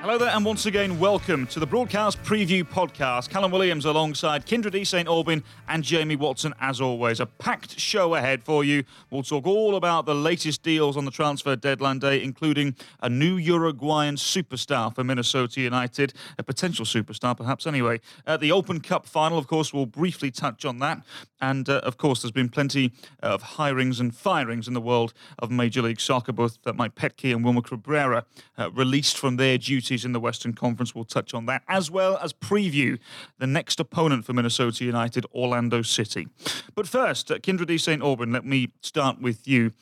Hello there, and once again, welcome to the Broadcast Preview Podcast. Callum Williams alongside Kyndra de St. Aubin and Jamie Watson, as always. A packed show ahead for you. We'll talk all about the latest deals on the transfer deadline day, including a new Uruguayan superstar for Minnesota United, a potential superstar, perhaps, anyway. Uh, the Open Cup final, of course, we'll briefly touch on that. And, uh, of course, there's been plenty of hirings and firings in the world of Major League Soccer. Both uh, Mike Petke and Wilmer Cabrera uh, released from their duties in the Western Conference. We'll touch on that, as well as preview the next opponent for Minnesota United, Orlando City. But first, Kyndra de St. Aubin, let me start with you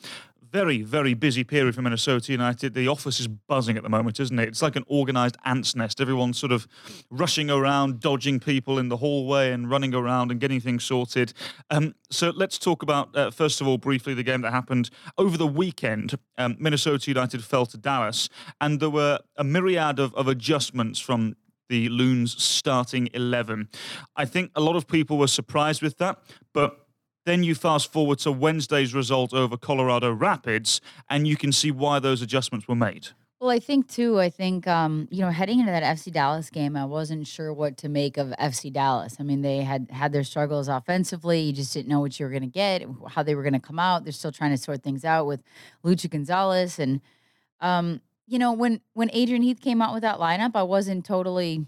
very, very busy period for Minnesota United. The office is buzzing at the moment, isn't it? It's like an organised ant's nest. Everyone's sort of rushing around, dodging people in the hallway and running around and getting things sorted. Um, so let's talk about, uh, first of all, briefly the game that happened over the weekend. Um, Minnesota United fell to Dallas, and there were a myriad of, of adjustments from the Loons starting 11. I think a lot of people were surprised with that, but then you fast forward to Wednesday's result over Colorado Rapids, and you can see why those adjustments were made. Well, I think too. I think um, you know, heading into that FC Dallas game, I wasn't sure what to make of FC Dallas. I mean, they had had their struggles offensively. You just didn't know what you were going to get, how they were going to come out. They're still trying to sort things out with Luchi Gonzalez, and um, you know, when when Adrian Heath came out with that lineup, I wasn't totally.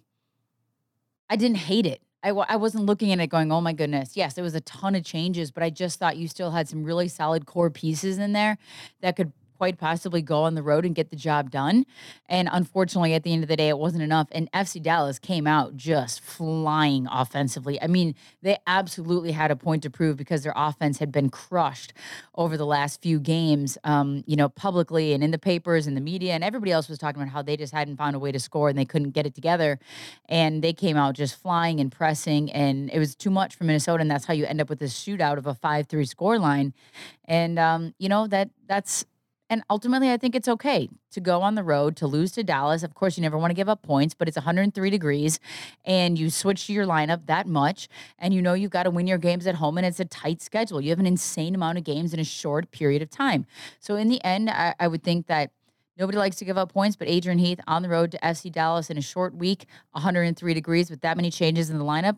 I didn't hate it. I w- I wasn't looking at it going, oh my goodness. Yes, it was a ton of changes, but I just thought you still had some really solid core pieces in there that could quite possibly go on the road and get the job done. And unfortunately, at the end of the day, it wasn't enough. And FC Dallas came out just flying offensively. I mean, they absolutely had a point to prove because their offense had been crushed over the last few games, um, you know, publicly and in the papers and the media. And everybody else was talking about how they just hadn't found a way to score and they couldn't get it together. And they came out just flying and pressing. And it was too much for Minnesota. And that's how you end up with this shootout of a 5 3 score line. And, um, you know, that that's and ultimately, I think it's okay to go on the road to lose to Dallas. Of course, you never want to give up points, but it's 103 degrees and you switch to your lineup that much. And you know you've got to win your games at home and it's a tight schedule. You have an insane amount of games in a short period of time. So, in the end, I, I would think that. Nobody likes to give up points, but Adrian Heath on the road to FC Dallas in a short week, 103 degrees with that many changes in the lineup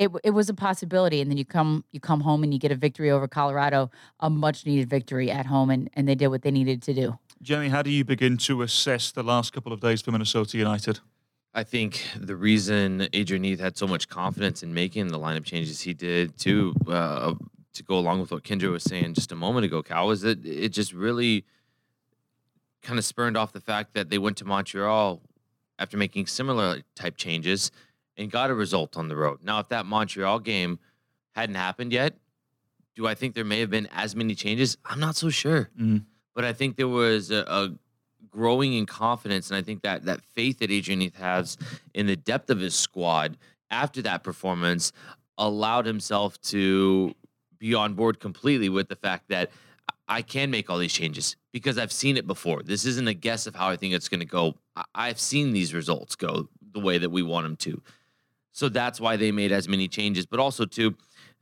it, it was a possibility and then you come you come home and you get a victory over colorado a much needed victory at home and, and they did what they needed to do. Jamie, how do you begin to assess the last couple of days for minnesota united? I think the reason Adrian Heath had so much confidence in making the lineup changes he did too, uh, to go along with what Kyndra was saying just a moment ago, Cal, was that it just really kind of spurned off the fact that they went to Montreal after making similar type changes and got a result on the road. Now, if that Montreal game hadn't happened yet, do I think there may have been as many changes? I'm not so sure. Mm. But I think there was a, a, growing in confidence, and I think that that faith that Adrian Heath has in the depth of his squad after that performance allowed himself to be on board completely with the fact that I can make all these changes because I've seen it before. This isn't a guess of how I think it's going to go. I've seen these results go the way that we want them to. So that's why they made as many changes. But also, too,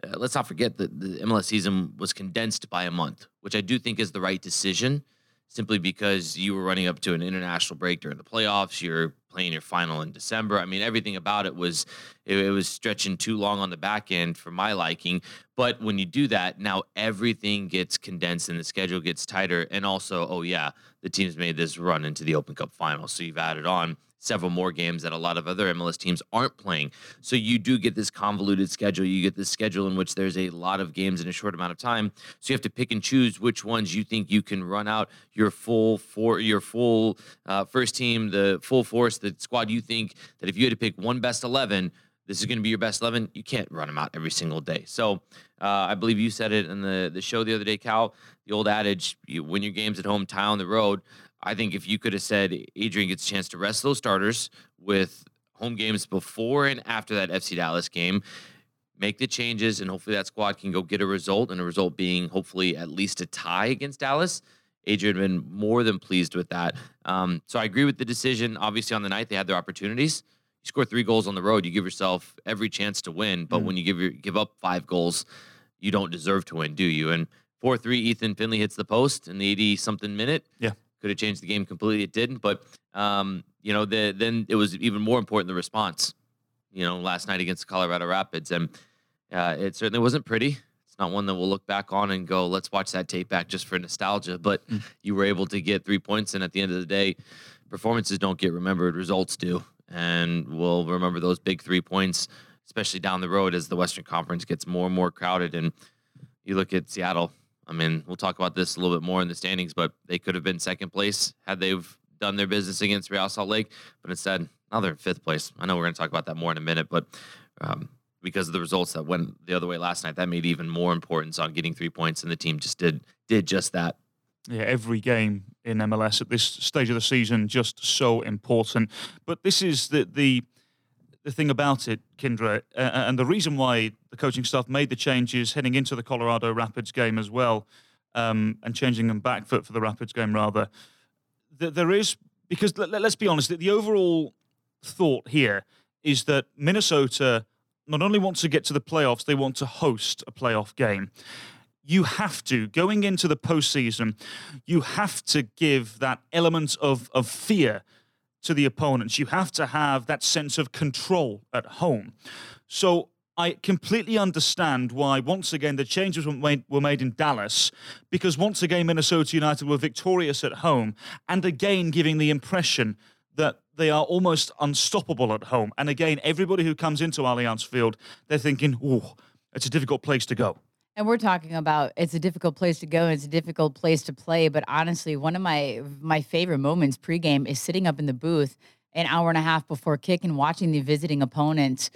uh, let's not forget that the MLS season was condensed by a month, which I do think is the right decision, simply because you were running up to an international break during the playoffs. You're playing your final in December. I mean, everything about it was it, it was stretching too long on the back end for my liking. But when you do that, now everything gets condensed and the schedule gets tighter. And also, oh yeah, the teams made this run into the Open Cup final, so you've added on several more games that a lot of other MLS teams aren't playing. So you do get this convoluted schedule. You get this schedule in which there's a lot of games in a short amount of time. So you have to pick and choose which ones you think you can run out your full for your full uh, first team, the full force, the squad. You think that if you had to pick one best eleven. This is going to be your best 11. You can't run them out every single day. So uh, I believe you said it in the, the show the other day, Cal. The old adage, you win your games at home, tie on the road. I think if you could have said Adrian gets a chance to rest those starters with home games before and after that FC Dallas game, make the changes, and hopefully that squad can go get a result, and a result being hopefully at least a tie against Dallas. Adrian been more than pleased with that. Um, so I agree with the decision. Obviously, on the night they had their opportunities. You score three goals on the road, you give yourself every chance to win. But mm when you give your, give up five goals, you don't deserve to win, do you? And four three, Ethan Finlay hits the post in the eighty something minute. Yeah, could have changed the game completely. It didn't, but um, you know, the, then it was even more important the response. You know, last night against the Colorado Rapids, and uh, it certainly wasn't pretty. It's not one that we'll look back on and go, let's watch that tape back just for nostalgia. But Mm. you were able to get three points, and at the end of the day, performances don't get remembered, results do, and we'll remember those big three points, especially down the road as the Western Conference gets more and more crowded. And you look at Seattle. I mean, we'll talk about this a little bit more in the standings, but they could have been second place had they've done their business against Real Salt Lake. But instead, now they're in fifth place. I know we're going to talk about that more in a minute, but um, because of the results that went the other way last night, that made even more importance on getting three points, and the team just did did just that. Yeah, every game in MLS at this stage of the season just so important. But this is the the the thing about it, Kyndra, uh, and the reason why the coaching staff made the changes heading into the Colorado Rapids game as well, um, and changing them back for, for the Rapids game rather. Th- there is because let, let's be honest, the overall thought here is that Minnesota not only wants to get to the playoffs, they want to host a playoff game you have to going into the postseason. You have to give that element of of fear to the opponents. You have to have that sense of control at home. So I completely understand why once again the changes were made, were made in Dallas because once again Minnesota United were victorious at home and again giving the impression that they are almost unstoppable at home. And again, everybody who comes into Allianz Field, they're thinking, "Oh, it's a difficult place to go." And we're talking about it's a difficult place to go and it's a difficult place to play. But honestly, one of my my favorite moments pregame is sitting up in the booth an hour and a half before kick and watching the visiting opponent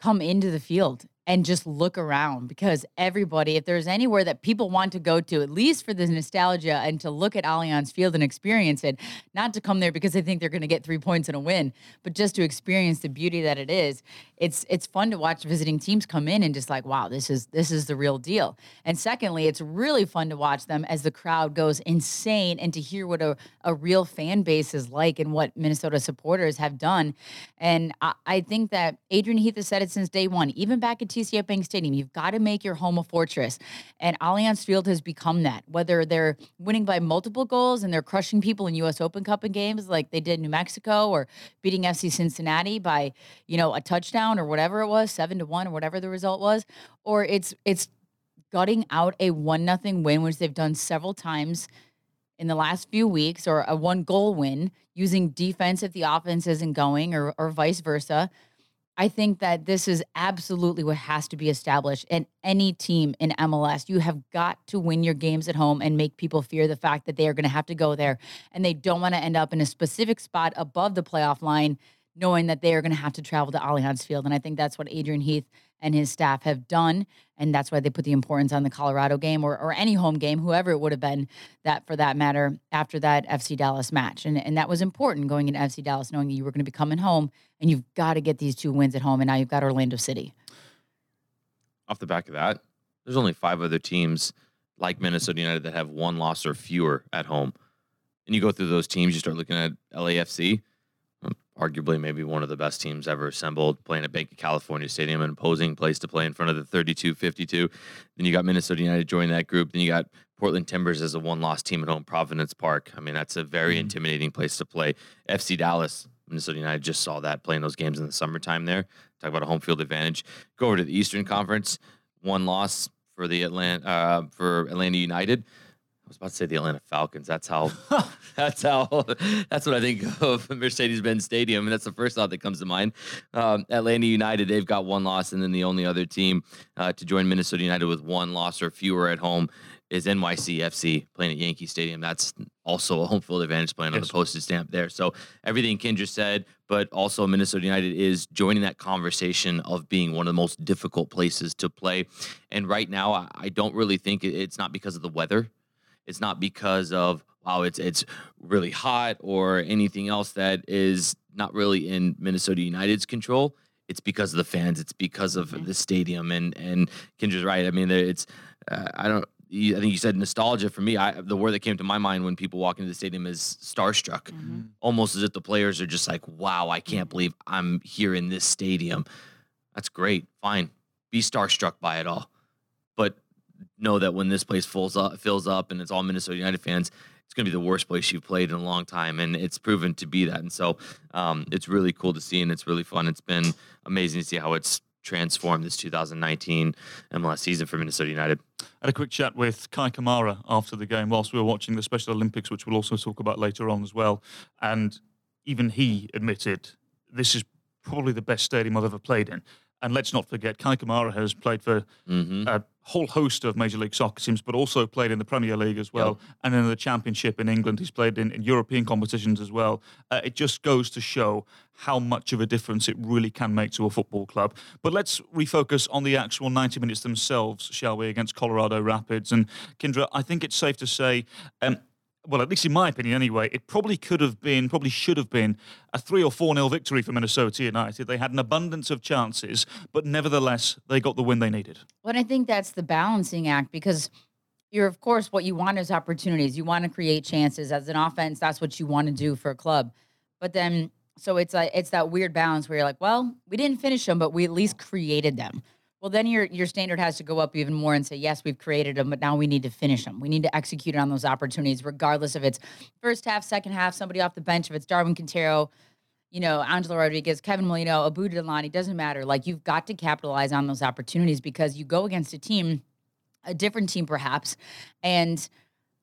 come into the field and just look around because everybody, if there's anywhere that people want to go to, at least for the nostalgia and to look at Allianz Field and experience it, not to come there because they think they're going to get three points and a win, but just to experience the beauty that it is. It's it's fun to watch visiting teams come in and just like, wow, this is this is the real deal. And secondly, it's really fun to watch them as the crowd goes insane and to hear what a, a real fan base is like and what Minnesota supporters have done. And I, I think that Adrian Heath has said it since day one, even back at TCF Bank Stadium, you've got to make your home a fortress. And Allianz Field has become that, whether they're winning by multiple goals and they're crushing people in US Open Cup and games like they did in New Mexico or beating FC Cincinnati by, you know, a touchdown or whatever it was, seven to one or whatever the result was, or it's it's gutting out a one nothing win, which they've done several times in the last few weeks, or a one goal win using defense if the offense isn't going, or or vice versa. I think that this is absolutely what has to be established. And any team in MLS, you have got to win your games at home and make people fear the fact that they are going to have to go there and they don't want to end up in a specific spot above the playoff line, knowing that they are going to have to travel to Allianz Field. And I think that's what Adrian Heath and his staff have done. And that's why they put the importance on the Colorado game or, or any home game, whoever it would have been, that for that matter, after that FC Dallas match. And, and that was important going into FC Dallas, knowing that you were going to be coming home and you've got to get these two wins at home. And now you've got Orlando City. Off the back of that, there's only five other teams like Minnesota United that have one loss or fewer at home. And you go through those teams, you start looking at LAFC, arguably maybe one of the best teams ever assembled, playing at Banc of California Stadium, an imposing place to play in front of the 32 52. Then you got Minnesota United joining that group. Then you got Portland Timbers as a one loss team at home, Providence Park. I mean, that's a very Mhm. intimidating place to play. FC Dallas, Minnesota United just saw that playing those games in the summertime there. Talk about a home field advantage. Go over to the Eastern Conference, one loss for the Atlanta uh, for Atlanta United. I was about to say the Atlanta Falcons. That's how. that's how. That's what I think of Mercedes-Benz Stadium, and that's the first thought that comes to mind. Um, Atlanta United, they've got one loss, and then the only other team uh, to join Minnesota United with one loss or fewer at home is NYCFC playing at Yankee Stadium. That's also a home field advantage playing on Yes. the postage stamp there. So everything Kyndra said, but also Minnesota United is joining that conversation of being one of the most difficult places to play. And right now, I- don't really think it- it's not because of the weather. It's not because of wow, it's it's really hot or anything else that is not really in Minnesota United's control. It's because of the fans. It's because of Mhm. the stadium. And and Kyndra's right. I mean, it's uh, I don't. I think you said nostalgia for me. I the word that came to my mind when people walk into the stadium is starstruck almost as if the players are just like, wow, I can't believe I'm here in this stadium. That's great. Fine. Be starstruck by it all. Know that when this place fills up, fills up and it's all Minnesota United fans, it's going to be the worst place you've played in a long time, and it's proven to be that. And so um, it's really cool to see, and it's really fun. It's been amazing to see how it's transformed this 2019 MLS season for Minnesota United. I had a quick chat with Kei Kamara after the game whilst we were watching the Special Olympics, which we'll also talk about later on as well. And even he admitted this is probably the best stadium I've ever played in. And let's not forget, Kei Kamara has played for Mm-hmm. a whole host of Major League Soccer teams, but also played in the Premier League as well, and in the Championship in England. He's played in, in European competitions as well. Uh, it just goes to show how much of a difference it really can make to a football club. But let's refocus on the actual 90 minutes themselves, shall we, against Colorado Rapids. And Kyndra, I think it's safe to say. Um, well, at least in my opinion anyway, it probably could have been, probably should have been a 3 or 4 nil victory for Minnesota United. They had an abundance of chances, but nevertheless, they got the win they needed. But I think that's the balancing act because you're, of course, what you want is opportunities. You want to create chances as an offense. That's what you want to do for a club. But then, so it's like it's that weird balance where you're like, well, we didn't finish them, but we at least created them. Well, then your your standard has to go up even more and say, yes, we've created them, but now we need to finish them. We need to execute on those opportunities, regardless if it's first half, second half, somebody off the bench, if it's Darwin Quintero, you know, Angelo Rodriguez, Kevin Molino, Abu Danladi, doesn't matter. Like you've got to capitalize on those opportunities because you go against a team, a different team perhaps, and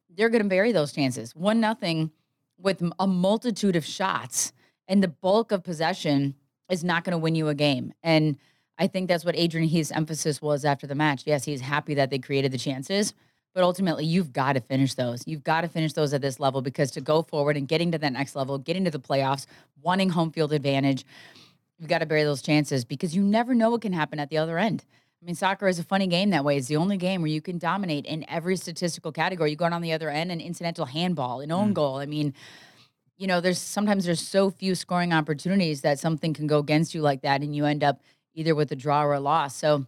they're going to bury those chances. One nothing with a multitude of shots and the bulk of possession is not going to win you a game. And I think that's what Adrian Heath's emphasis was after the match. Yes, he's happy that they created the chances, but ultimately you've got to finish those. You've got to finish those at this level because to go forward and getting to that next level, getting to the playoffs, wanting home field advantage, you've got to bury those chances because you never know what can happen at the other end. I mean, soccer is a funny game that way. It's the only game where you can dominate in every statistical category. You go on the other end, an incidental handball, an own mm. goal. I mean, you know, there's sometimes there's so few scoring opportunities that something can go against you like that, and you end up either with a draw or a loss. So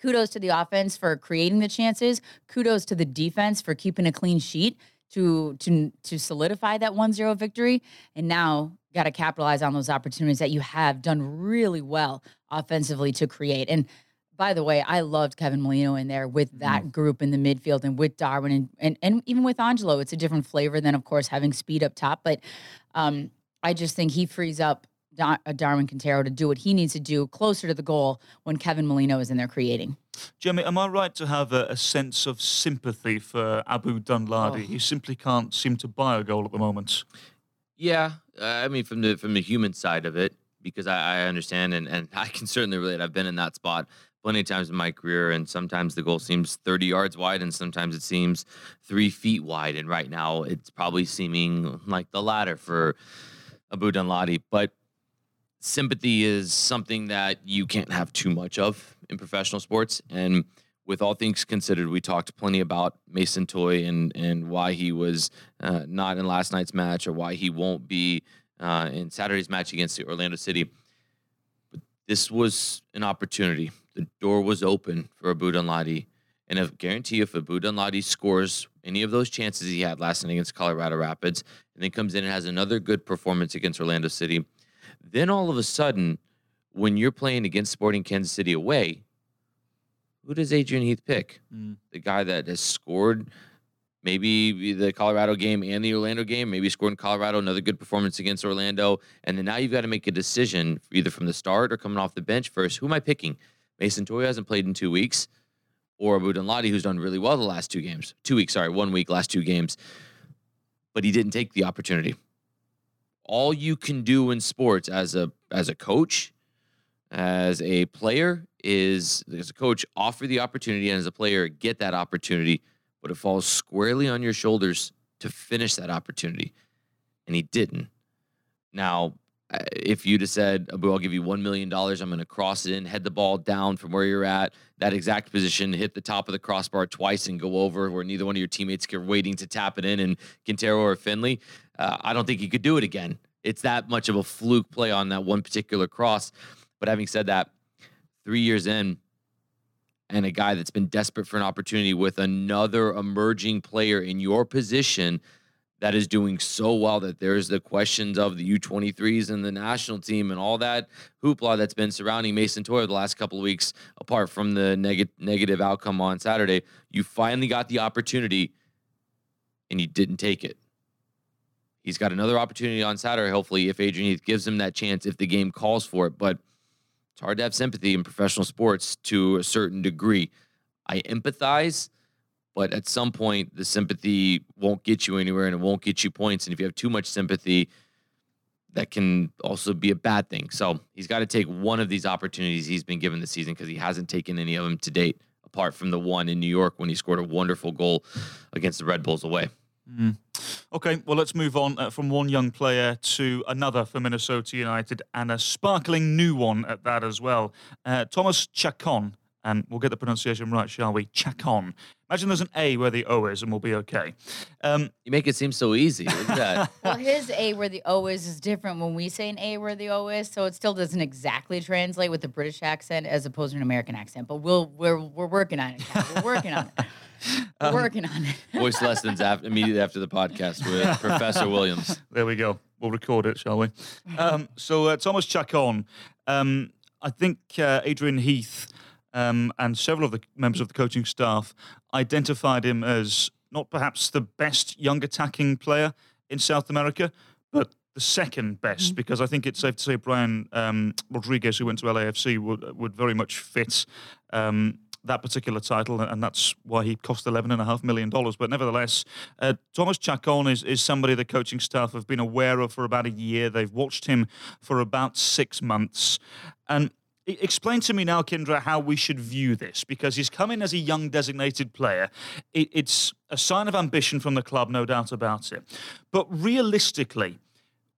kudos to the offense for creating the chances. Kudos to the defense for keeping a clean sheet to to to solidify that 1-0 victory. And now got to capitalize on those opportunities that you have done really well offensively to create. And by the way, I loved Kevin Molino in there with that group in the midfield and with Darwin and, and and even with Angelo. It's a different flavor than, of course, having speed up top. But um, I just think he frees up Dar- uh, Darwin Quintero to do what he needs to do closer to the goal when Kevin Molino is in there creating. Jeremy, am I right to have a, a sense of sympathy for Abu Danladi? Oh. He simply can't seem to buy a goal at the moment. Yeah, uh, I mean from the from the human side of it, because I, I understand and, and I can certainly relate. I've been in that spot plenty of times in my career, and sometimes the goal seems 30 yards wide, and sometimes it seems three feet wide. And right now, it's probably seeming like the latter for Abu Danladi. But sympathy is something that you can't have too much of in professional sports, and with all things considered, we talked plenty about Mason Toye and and why he was uh, not in last night's match or why he won't be uh, in Saturday's match against the Orlando City. But this was an opportunity. The door was open for Abu Danladi. And I guarantee if Abu Danladi scores any of those chances he had last night against Colorado Rapids, and then comes in and has another good performance against Orlando City, then all of a sudden, when you're playing against Sporting Kansas City away, who does Adrian Heath pick? Mm. The guy that has scored maybe the Colorado game and the Orlando game, maybe scored in Colorado, another good performance against Orlando. And then now you've got to make a decision either from the start or coming off the bench first. Who am I picking? Mason Toye hasn't played in two weeks, or Abu Danladi, who's done really well the last two games. Two weeks, sorry, one week, last two games. But he didn't take the opportunity. All you can do in sports as a as a coach, as a player, is as a coach, offer the opportunity, and as a player, get that opportunity but it falls squarely on your shoulders to finish that opportunity. And he didn't. Now, if you'd have said, Abu, I'll give you $1 million, I'm going to cross it in, head the ball down from where you're at, that exact position, hit the top of the crossbar twice and go over where neither one of your teammates are waiting to tap it in, and Quintero or Finlay, uh, I don't think he could do it again. It's that much of a fluke play on that one particular cross. But having said that, three years in, and a guy that's been desperate for an opportunity with another emerging player in your position that is doing so well that there's the questions of the U23s and the national team and all that hoopla that's been surrounding Mason Toyer the last couple of weeks, apart from the neg- negative outcome on Saturday. You finally got the opportunity. and you didn't take it. He's got another opportunity on Saturday, hopefully, if Adrian Heath gives him that chance, if the game calls for it. But it's hard to have sympathy in professional sports to a certain degree. I empathize, but at some point, the sympathy won't get you anywhere and it won't get you points. And if you have too much sympathy, that can also be a bad thing. So he's got to take one of these opportunities he's been given this season because he hasn't taken any of them to date, apart from the one in New York when he scored a wonderful goal against the Red Bulls away. Mm. Okay, well, let's move on uh, from one young player to another for Minnesota United and a sparkling new one at that as well. Uh, Thomas Chacon, and we'll get the pronunciation right, shall we? Chacon. Imagine there's an A where the O is, and we'll be okay. Um, you make it seem so easy. that? well, his A where the O is is different when we say an A where the O is, so it still doesn't exactly translate with the British accent as opposed to an American accent. But we'll we're we're working on it. We're working on it. We're um, working on it. voice lessons after, immediately after the podcast with Professor Williams. There we go. We'll record it, shall we? Um, so uh, Thomas Chacon, um, I think uh, Adrian Heath um, and several of the members of the coaching staff identified him as not perhaps the best young attacking player in South America, but the second best, mm-hmm. because I think it's safe to say Brian um, Rodriguez, who went to LAFC, would would very much fit um, that particular title, and that's why he cost eleven and a half million dollars. But nevertheless, uh, Thomas Chacon is is somebody the coaching staff have been aware of for about a year. They've watched him for about six months, and. Explain to me now, Kyndra, how we should view this because he's come in as a young designated player. It, it's a sign of ambition from the club, no doubt about it. But realistically,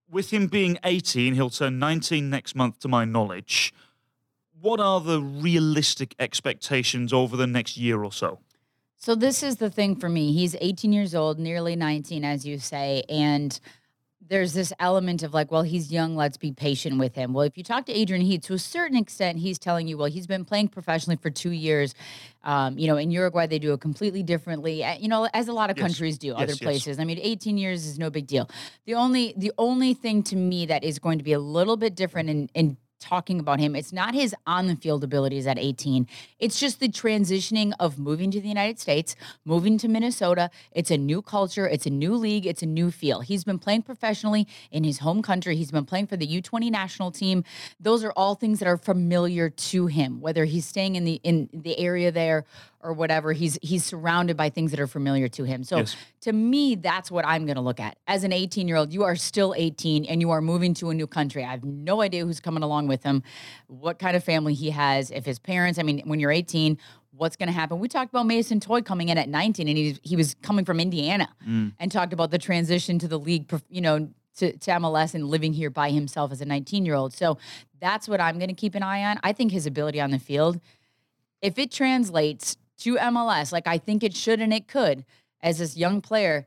with him being 18, he'll turn 19 next month, to my knowledge what are the realistic expectations over the next year or so? So this is the thing for me. He's 18 years old, nearly 19, as you say, and there's this element of like, well, he's young, let's be patient with him. Well, if you talk to Adrian Heath, to a certain extent, he's telling you, well, he's been playing professionally for two years. Um, you know, in Uruguay, they do it completely differently. Uh, you know, as a lot of yes. countries do, yes, other places. Yes. I mean, 18 years is no big deal. The only the only thing to me that is going to be a little bit different in in talking about him. It's not his on the field abilities at 18. It's just the transitioning of moving to the United States, moving to Minnesota. It's a new culture, it's a new league, it's a new feel. He's been playing professionally in his home country. He's been playing for the U20 national team. Those are all things that are familiar to him, whether he's staying in the in the area there or whatever he's he's surrounded by things that are familiar to him so yes. to me that's what i'm going to look at as an 18 year old you are still 18 and you are moving to a new country i have no idea who's coming along with him what kind of family he has if his parents i mean when you're 18 what's going to happen we talked about mason Toye coming in at 19 and he, he was coming from indiana mm. and talked about the transition to the league you know to, to MLS and living here by himself as a 19 year old. So that's what I'm going to keep an eye on. I think his ability on the field, if it translates to MLS, like I think it should and it could, as this young player.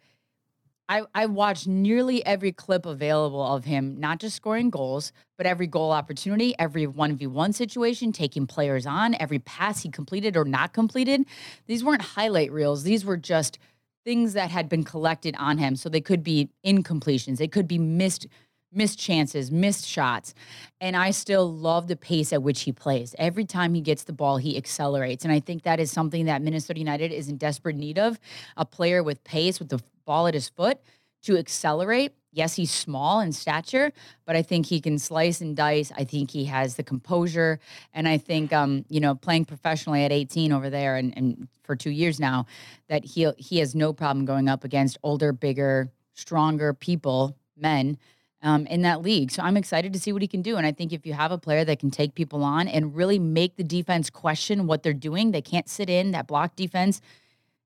I, I watched nearly every clip available of him, not just scoring goals, but every goal opportunity, every 1v1 situation, taking players on, every pass he completed or not completed. These weren't highlight reels. These were just things that had been collected on him. So they could be incompletions, they could be missed missed chances, missed shots. And I still love the pace at which he plays. Every time he gets the ball, he accelerates. And I think that is something that Minnesota United is in desperate need of a player with pace, with the ball at his foot to accelerate. Yes, he's small in stature, but I think he can slice and dice. I think he has the composure. And I think, um, you know, playing professionally at 18 over there and, and for two years now, that he, he has no problem going up against older, bigger, stronger people, men um, in that league. So I'm excited to see what he can do. And I think if you have a player that can take people on and really make the defense question what they're doing, they can't sit in that block defense.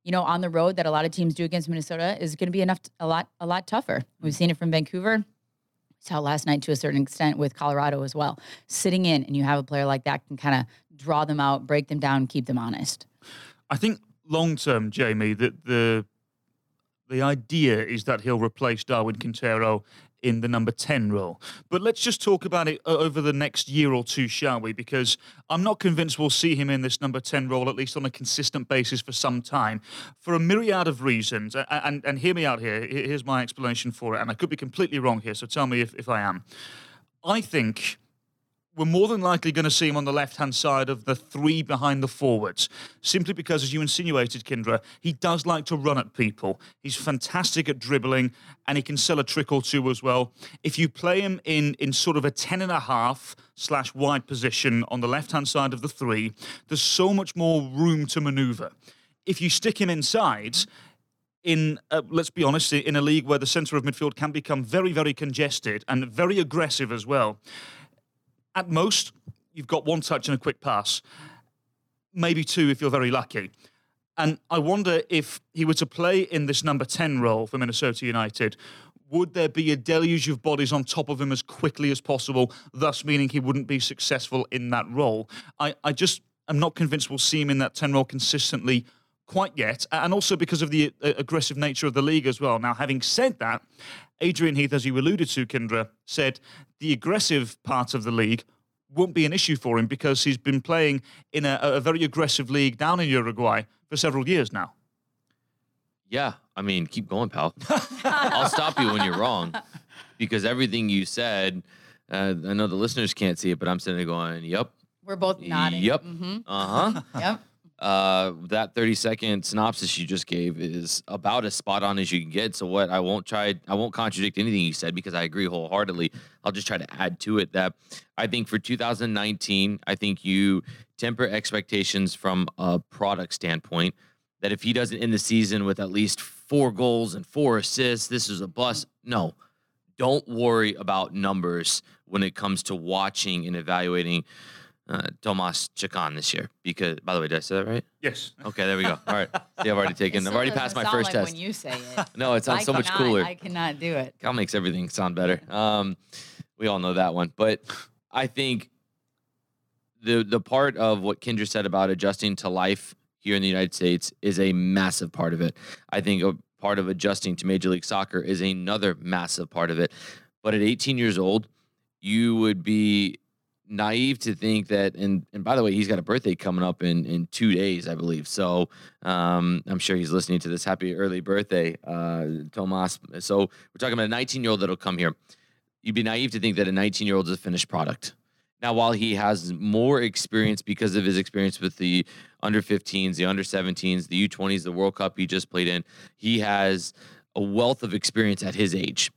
You know, on the road that a lot of teams do against Minnesota is going to be enough, a lot, a lot tougher. We've seen it from Vancouver. Saw last night to a certain extent with Colorado as well. Sitting in and you have a player like that can kind of draw them out, break them down, keep them honest. I think long term, Jamie, that the the idea is that he'll replace Darwin Quintero in the number 10 role. But let's just talk about it uh, over the next year or two, shall we? Because I'm not convinced we'll see him in this number 10 role, at least on a consistent basis for some time, for a myriad of reasons. And, and, and hear me out here. Here's my explanation for it. And I could be completely wrong here, so tell me if, if I am. I think we're more than likely going to see him on the left hand side of the three behind the forwards, simply because, as you insinuated, Kyndra, he does like to run at people. He's fantastic at dribbling and he can sell a trick or two as well. If you play him in, in sort of a 10 and a half slash wide position on the left hand side of the three, there's so much more room to maneuver. If you stick him inside, in uh, let's be honest, in a league where the centre of midfield can become very, very congested and very aggressive as well, at most, you've got one touch and a quick pass, maybe two if you're very lucky. And I wonder if he were to play in this number 10 role for Minnesota United, would there be a deluge of bodies on top of him as quickly as possible, thus meaning he wouldn't be successful in that role? I, I just am not convinced we'll see him in that 10 role consistently quite yet, and also because of the uh, aggressive nature of the league as well. Now, having said that, Adrian Heath, as you alluded to, Kyndra, said the aggressive part of the league won't be an issue for him because he's been playing in a, a very aggressive league down in Uruguay for several years now. Yeah, I mean, keep going, pal. I'll stop you when you're wrong because everything you said, uh, I know the listeners can't see it, but I'm sitting there going, "Yep, We're both nodding. Yep. hmm uh huh." Yep. Uh, that 30 second synopsis you just gave is about as spot on as you can get. So what I won't try, I won't contradict anything you said because I agree wholeheartedly. I'll just try to add to it that I think for 2019, I think you temper expectations from a product standpoint. That if he doesn't end the season with at least four goals and four assists, this is a bust. No, don't worry about numbers when it comes to watching and evaluating uh, Tomas Chacon this year. Because, by the way, did I say that right? Yes. Okay, there we go. All right. See, I've already taken. I've already passed my first like test. When you say it, No, it sounds I so much cooler. I cannot do it. Cal makes everything sound better. Um, we all know that one, but I think the the part of what Kyndra said about adjusting to life here in the United States is a massive part of it. I think a part of adjusting to Major League Soccer is another massive part of it. But at 18 years old, you would be naive to think that and and by the way he's got a birthday coming up in in two days i believe. So um i'm sure he's listening to this. Happy early birthday uh tomas. So we're talking about a 19 year old that'll come here. You'd be naive to think that a 19 year old is a finished product. Now while he has more experience because of his experience with the under 15s the under 17s the u20s the world cup he just played in he has a wealth of experience at his age.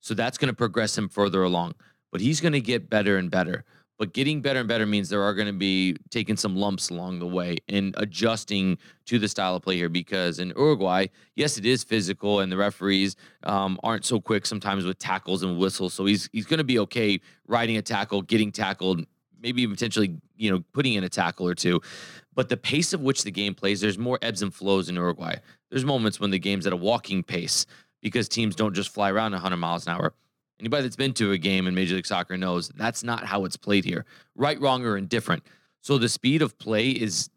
So that's going to progress him further along. But he's going to get better and better. But getting better and better means there are going to be taking some lumps along the way and adjusting to the style of play here. Because in Uruguay, yes, it is physical, and the referees um, aren't so quick sometimes with tackles and whistles. So he's he's going to be okay riding a tackle, getting tackled, maybe even potentially you know putting in a tackle or two. But the pace of which the game plays, there's more ebbs and flows in Uruguay. There's moments when the game's at a walking pace because teams don't just fly around 100 miles an hour. Anybody that's been to a game in Major League Soccer knows that's not how it's played here. Right, wrong, or indifferent. So the speed of play is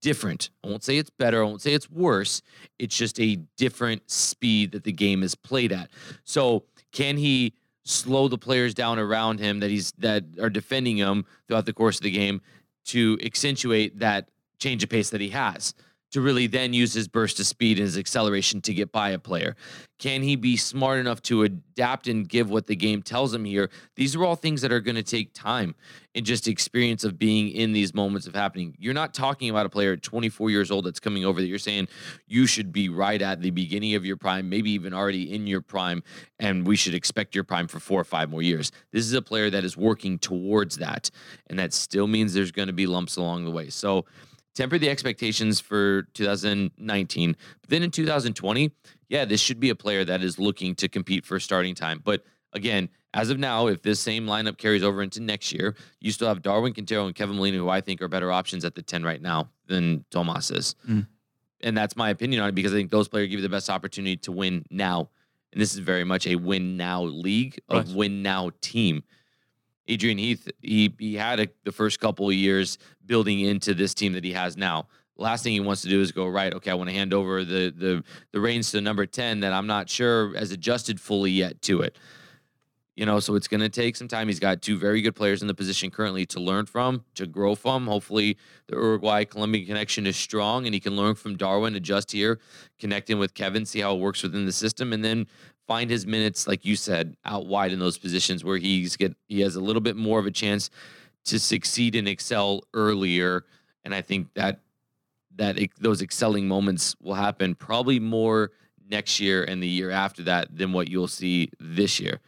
different. I won't say it's better. I won't say it's worse. It's just a different speed that the game is played at. So can he slow the players down around him that he's that are defending him throughout the course of the game to accentuate that change of pace that he has? To really then use his burst of speed and his acceleration to get by a player? Can he be smart enough to adapt and give what the game tells him here? These are all things that are going to take time and just experience of being in these moments of happening. You're not talking about a player at 24 years old that's coming over that you're saying you should be right at the beginning of your prime, maybe even already in your prime, and we should expect your prime for four or five more years. This is a player that is working towards that, and that still means there's going to be lumps along the way. So, temper the expectations for 2019. But then in 2020, yeah, this should be a player that is looking to compete for starting time. But again, as of now, if this same lineup carries over into next year, you still have Darwin Quintero and Kevin Molino, who I think are better options at the 10 right now than Tomas is. Mm. And that's my opinion on it because I think those players give you the best opportunity to win now. And this is very much a win now league, a Right. win now team. Adrian Heath, he he had a, the first couple of years building into this team that he has now. Last thing he wants to do is go right. Okay, I want to hand over the the the reins to number ten that I'm not sure has adjusted fully yet to it. You know, so it's going to take some time. He's got two very good players in the position currently to learn from, to grow from. Hopefully, the Uruguay Colombian connection is strong and he can learn from Darwin, adjust here, connect in with Kevin, see how it works within the system, and then find his minutes, like you said, out wide in those positions where he's get he has a little bit more of a chance to succeed and excel earlier. And I think that that those excelling moments will happen probably more next year and the year after that than what you'll see this year.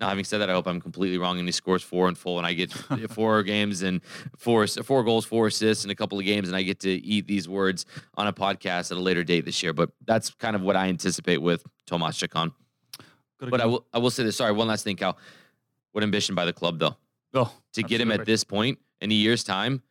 Now, having said that, I hope I'm completely wrong and he scores four and full, and I get four games and four four goals, four assists in a couple of games, and I get to eat these words on a podcast at a later date this year. But that's kind of what I anticipate with Tomas Chacon. But I will I will say this. Sorry, one last thing, Cal. What ambition by the club though? Oh, To get him at this point in a year's time,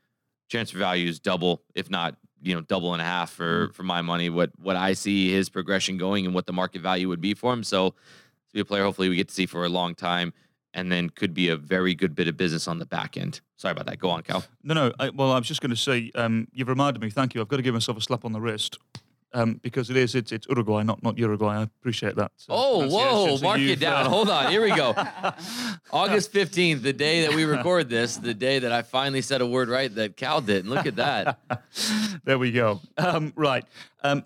transfer value is double, if not you know double and a half for Mm. for my money. What what I see his progression going and what the market value would be for him. So to be a player, hopefully we get to see for a long time, and then could be a very good bit of business on the back end. Sorry about that. Go on, Cal. No, no. I, well, I was just going to say, um, you've reminded me. Thank you. I've got to give myself a slap on the wrist um, because it is it's, it's Uruguay, not not Uruguay. I appreciate that. uh, Oh, whoa! So Mark it down. uh, Hold on. Here we go. August fifteenth, the day that we record this, the day that I finally said a word right that Cal did. And look at that. there we go. Um, right. Um,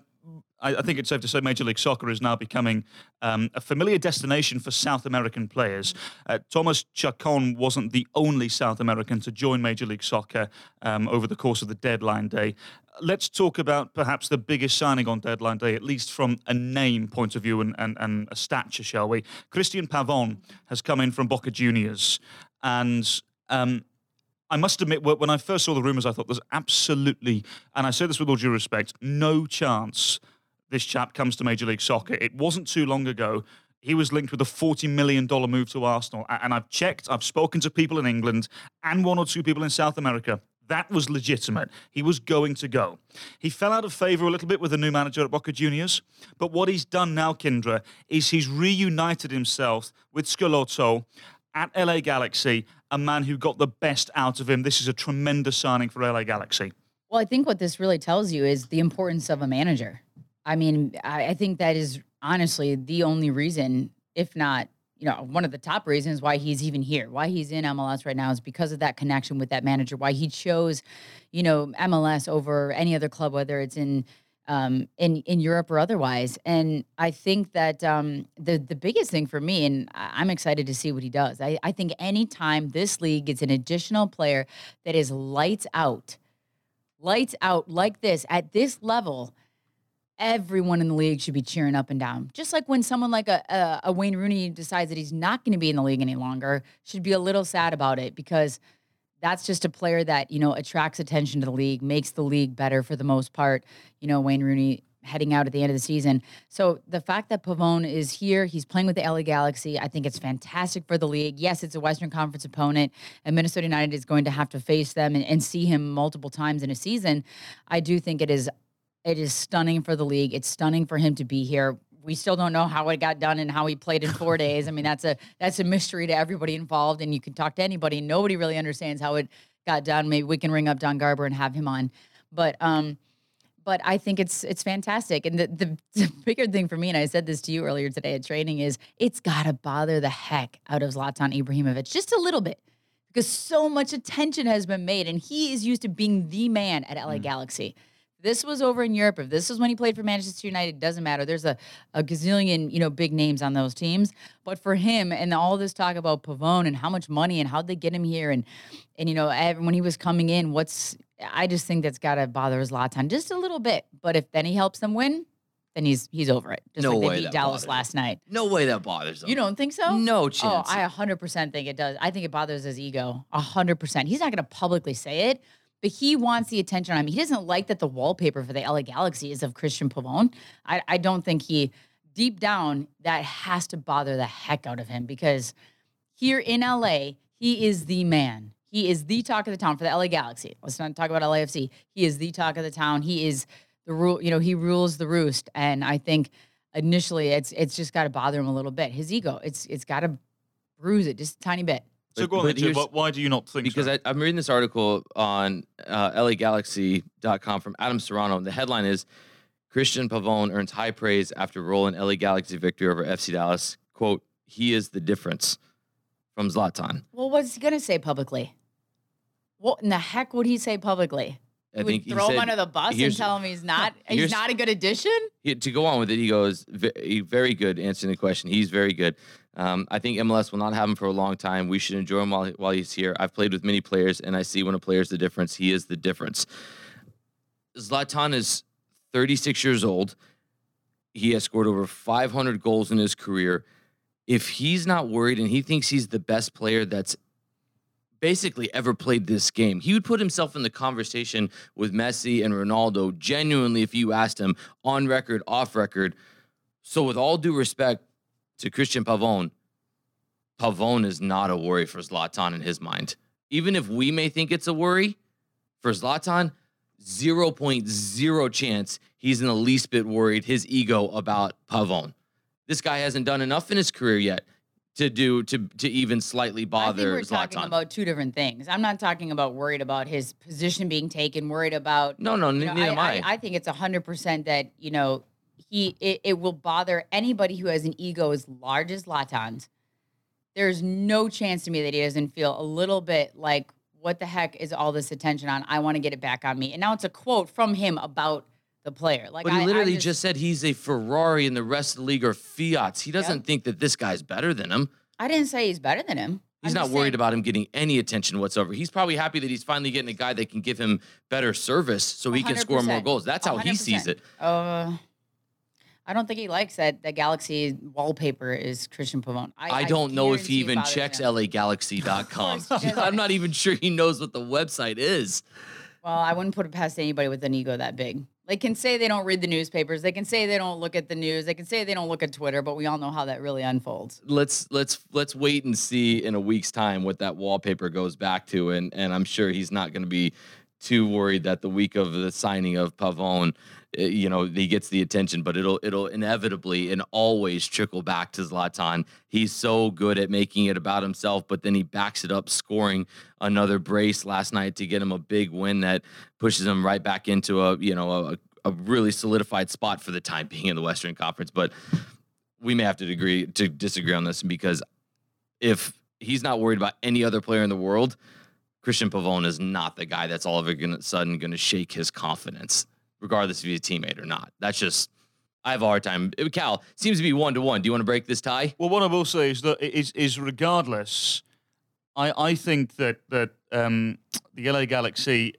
I, I think it's safe to say Major League Soccer is now becoming um, a familiar destination for South American players. Uh, Thomas Chacon wasn't the only South American to join Major League Soccer um, over the course of the deadline day. Let's talk about perhaps the biggest signing on deadline day, at least from a name point of view and, and, and a stature, shall we? Cristian Pavon has come in from Boca Juniors. And um, I must admit, when I first saw the rumours, I thought there's absolutely, and I say this with all due respect, no chance this chap comes to Major League Soccer. It wasn't too long ago. He was linked with a $40 million move to Arsenal. And I've checked, I've spoken to people in England and one or two people in South America. That was legitimate. He was going to go. He fell out of favour a little bit with the new manager at Boca Juniors. But what he's done now, Kyndra, is he's reunited himself with Schelotto at LA Galaxy, a man who got the best out of him. This is a tremendous signing for LA Galaxy. Well, I think what this really tells you is the importance of a manager. I mean, I, I think that is honestly the only reason, if not, you know, one of the top reasons why he's even here, why he's in MLS right now is because of that connection with that manager, why he chose, you know, MLS over any other club, whether it's in um, in in Europe or otherwise. And I think that um, the the biggest thing for me, and I'm excited to see what he does. I, I think anytime this league gets an additional player that is lights out, lights out like this at this level, everyone in the league should be cheering up and down. Just like when someone like a, a, a Wayne Rooney decides that he's not going to be in the league any longer, should be a little sad about it because that's just a player that, you know, attracts attention to the league, makes the league better for the most part. You know, Wayne Rooney heading out at the end of the season. So the fact that Pavone is here, he's playing with the LA Galaxy, I think it's fantastic for the league. Yes, it's a Western Conference opponent, and Minnesota United is going to have to face them and, and see him multiple times in a season. I do think it is it is stunning for the league. It's stunning for him to be here. We still don't know how it got done and how he played in four days. I mean, that's a that's a mystery to everybody involved. And you can talk to anybody, nobody really understands how it got done. Maybe we can ring up Don Garber and have him on. But um, but I think it's it's fantastic. And the, the the bigger thing for me, and I said this to you earlier today at training, is it's got to bother the heck out of Zlatan Ibrahimovic just a little bit because so much attention has been made, and he is used to being the man at LA Galaxy. This was over in Europe. If this is when he played for Manchester United, doesn't matter. There's a, a gazillion, you know, big names on those teams. But for him and all this talk about Pavone and how much money and how'd they get him here and and you know, when he was coming in, what's I just think that's gotta bother Zlatan just a little bit. But if then he helps them win, then he's he's over it. Just No like way they beat Dallas last night. No way that bothers him. You don't think so? No oh, chance. Oh. I 100% think it does. I think it bothers his ego. 100%. He's not going to publicly say it, but he wants the attention on him. He doesn't like that the wallpaper for the LA Galaxy is of Cristian Pavone. I, I don't think he, deep down, that has to bother the heck out of him because here in LA, he is the man. He is the talk of the town for the LA Galaxy. Let's not talk about LAFC. He is the talk of the town. He is the rule, you know, he rules the roost. And I think initially it's it's just got to bother him a little bit. His ego, it's it's got to bruise it just a tiny bit. So But- go on, but then, Why- Why do you not think because so? I, I'm reading this article on uh, LAGalaxy.com from Adam Serrano. and The headline is Cristian Pavone earns high praise after rolling LA Galaxy victory over FC Dallas. Quote, he is the difference from Zlatan. Well, what's he gonna say publicly? What in the heck would he say publicly? I He think would throw he him under the bus and tell him he's not he's not a good addition. he- to go on with it, he goes, "Ve- very good answering the question. He's very good. Um, I think MLS will not have him for a long time. We should enjoy him while, while he's here. I've played with many players, and I see when a player's the difference, he is the difference. Zlatan is 36 years old. He has scored over 500 goals in his career. If he's not worried and he thinks he's the best player that's basically ever played this game, he would put himself in the conversation with Messi and Ronaldo genuinely if you asked him on record, off record. So, with all due respect to Cristian Pavón, Pavón is not a worry for Zlatan in his mind. Even if we may think it's a worry for Zlatan, 0.0 chance he's in the least bit worried his ego about Pavón. This guy hasn't done enough in his career yet to do to to even slightly bother I think we're Zlatan. talking about two different things. I'm not talking about worried about his position being taken, worried about no, no, you know, neither am I, I. I, I think it's hundred percent that you know he it, it will bother anybody who has an ego as large as Zlatan's. There's no chance to me that he doesn't feel a little bit like what the heck is all this attention on? I want to get it back on me. And now it's a quote from him about the player. Like but he I- I literally just, said he's a Ferrari and the rest of the league are Fiats. He doesn't think that this guy's better than him. I didn't say he's better than him. He's I'm not worried saying- about him getting any attention whatsoever. He's probably happy that he's finally getting a guy that can give him better service so he can score more goals. That's how he sees it. Uh, I don't think he likes that the Galaxy wallpaper is Cristian Pavón. I, don't know if he even checks him. LAGalaxy.com. Of course he doesn't. I'm not even sure he knows what the website is. Well, I wouldn't put it past anybody with an ego that big. They can say they don't read the newspapers. They can say they don't look at the news. They can say they don't look at Twitter, but we all know how that really unfolds. Let's let's let's wait and see in a week's time what that wallpaper goes back to, and and I'm sure he's not going to be too worried that the week of the signing of Pavón, uh, you know, he gets the attention, but it'll it'll inevitably and always trickle back to Zlatan. He's so good at making it about himself, but then he backs it up, scoring another brace last night to get him a big win that pushes him right back into a you know a, a really solidified spot for the time being in the Western Conference. But we may have to agree to disagree on this because if he's not worried about any other player in the world, Cristian Pavón is not the guy that's all of a sudden going to shake his confidence, regardless if he's a teammate or not. That's just I have a hard time. Uh, Cal seems to be one to one. Do you want to break this tie? Well, what I will say is that is is regardless, I I think that that um, the LA Galaxy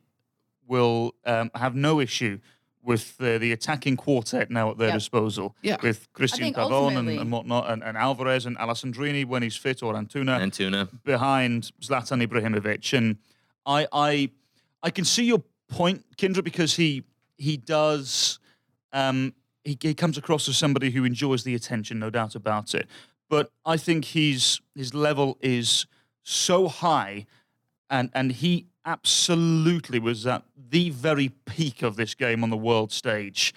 will um, have no issue with the, the attacking quartet now at their Yep. disposal. Yeah. with Cristian Pavón and, and whatnot, and, and Alvarez and Alessandrini when he's fit, or Antuna And Tuna. behind Zlatan Ibrahimovic. And I I I can see your point, Kyndra, because he he does um he, he comes across as somebody who enjoys the attention, no doubt about it. But I think he's his level is so high and and he absolutely was at the very peak of this game on the world stage.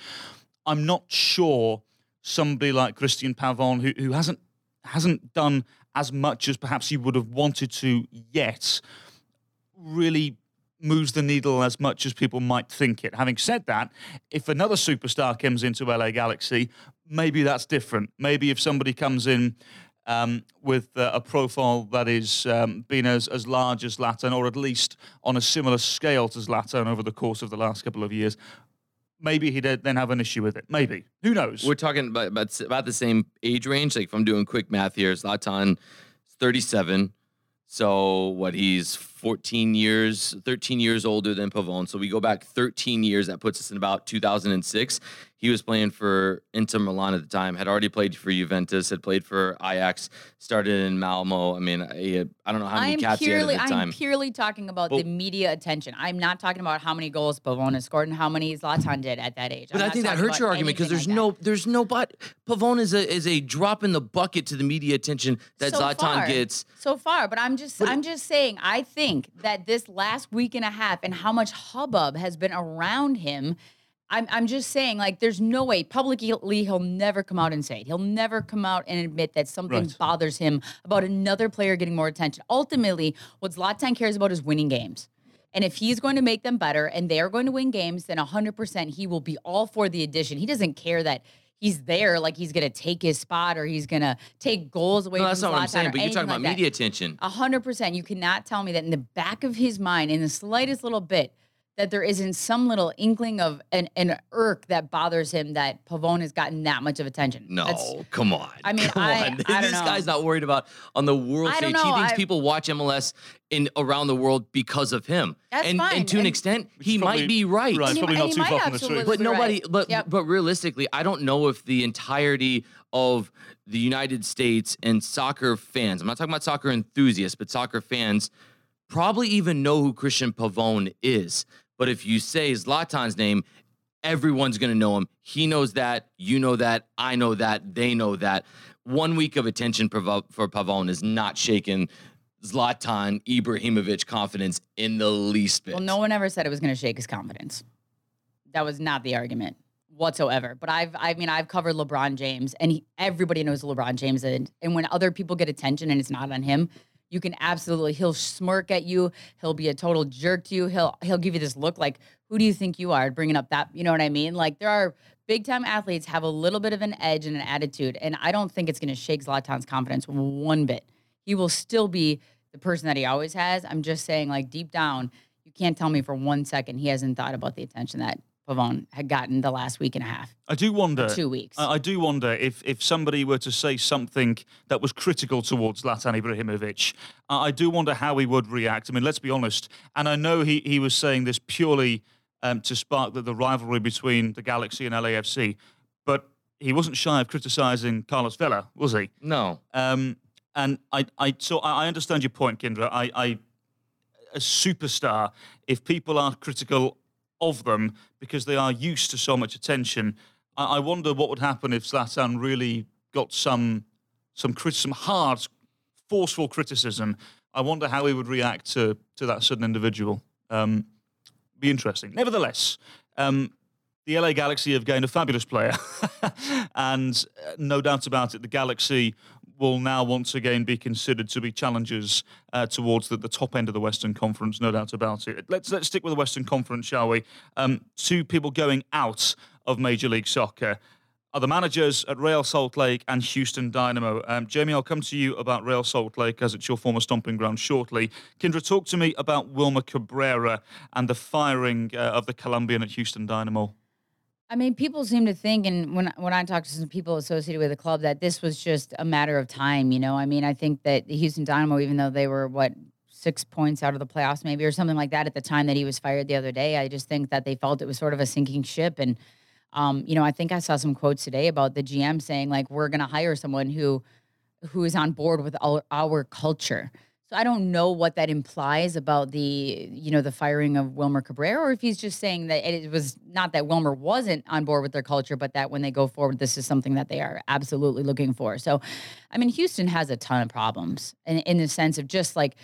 I'm not sure somebody like Cristian Pavón, who, who hasn't hasn't done as much as perhaps he would have wanted to yet, really moves the needle as much as people might think it. Having said that, if another superstar comes into LA Galaxy, maybe that's different. Maybe if somebody comes in um, with uh, a profile that is um, been as, as large as Zlatan, or at least on a similar scale to Zlatan over the course of the last couple of years, maybe he'd uh, then have an issue with it. Maybe. Who knows? We're talking about, about about the same age range. Like if I'm doing quick math here, Zlatan is 37. So what he's 14 years, 13 years older than Pavón. So we go back 13 years. That puts us in about 2006. He was playing for Inter Milan at the time. Had already played for Juventus. Had played for Ajax. Started in Malmo. I mean, had, I don't know how many I'm cats he had at the time. I'm purely talking about Well- the media attention. I'm not talking about how many goals Pavón has scored and how many Zlatan did at that age. But I'm I think that hurts your argument because there's like no, there's no, but Pavón is a is a drop in the bucket to the media attention that So Zlatan far. gets. so far. But I'm just, I'm just saying. I think that this last week and a half and how much hubbub has been around him. I'm, I'm just saying, like, there's no way publicly he'll never come out and say it. He'll never come out and admit that something Right. bothers him about another player getting more attention. Ultimately, what Zlatan cares about is winning games. And if he's going to make them better and they are going to win games, then 100% he will be all for the addition. He doesn't care that he's there, like he's to take his spot or he's to take goals away No, from that's not what I'm saying. But you're talking about like media attention. A hundred percent. You cannot tell me that in the back of his mind, in the slightest little bit, that there isn't some little inkling of an, an irk that bothers him that Pavón has gotten that much of attention. No, That's- come on. I mean, come I- on. I don't this know. guy's not worried about on the world I don't stage. He thinks I- people watch MLS in around the world because of him. That's and, fine, and to an and- extent, he probably might be right. right. And he- probably not too might far from the truth. But nobody, right. but Yep. but realistically, I don't know if the entirety of the United States and soccer fans, I'm not talking about soccer enthusiasts, but soccer fans, probably even know who Cristian Pavón is. But if you say Zlatan's name, everyone's going to know him. He knows that. You know that. I know that. They know that. One week of attention for Pavón is not shaking Zlatan Ibrahimovic confidence in the least bit. Well, no one ever said it was going to shake his confidence. That was not the argument whatsoever. But I've, I mean, I've covered LeBron James, and he, everybody knows LeBron James is. And when other people get attention and it's not on him, you can absolutely he'll smirk at you. He'll be a total jerk to you. He'll he'll give you this look like, who do you think you are? Bringing up that, you know what I mean? Like there are big time athletes have a little bit of an edge and an attitude, and I don't think it's going to shake Zlatan's confidence one bit. He will still be the person that he always has. I'm just saying, like deep down, you can't tell me for one second he hasn't thought about the attention that Pavón had gotten the last week and a half, I do wonder. two weeks. I, I do wonder if if somebody were to say something that was critical towards Zlatan Ibrahimovic, I I do wonder how he would react. I mean, let's be honest. And I know he he was saying this purely um, to spark the, the rivalry between the Galaxy and LAFC, but he wasn't shy of criticizing Carlos Vela, was he? no. Um, and I, I, so I I understand your point, Kyndra. I, I, a superstar, if people are critical of them because they are used to so much attention, I, I wonder what would happen if Zlatan really got some, some, crit- some hard, forceful criticism. I wonder how he would react to to that certain individual. Um, be interesting. Nevertheless, um, the LA Galaxy have gained a fabulous player, and uh, no doubt about it, the Galaxy will now once again be considered to be challengers uh, towards the, the top end of the Western Conference. No doubt about it. Let's let's stick with the Western Conference, shall we? Um, two people going out of Major League Soccer are the managers at Real Salt Lake and Houston Dynamo. Um, Jamie, I'll come to you about Real Salt Lake as it's your former stomping ground shortly. Kyndra, talk to me about Wilmer Cabrera and the firing uh, of the Colombian at Houston Dynamo. I mean, people seem to think, and when when I talk to some people associated with the club, that this was just a matter of time. You know, I mean, I think that the Houston Dynamo, even though they were what six points out of the playoffs, maybe or something like that, at the time that he was fired the other day, I just think that they felt it was sort of a sinking ship. And um, you know, I think I saw some quotes today about the GM saying like, "We're going to hire someone who who is on board with our, our culture." So I don't know what that implies about the, you know, the firing of Wilmer Cabrera, or if he's just saying that it was not that Wilmer wasn't on board with their culture, but that when they go forward, this is something that they are absolutely looking for. So, I mean, Houston has a ton of problems, in, in the sense of just like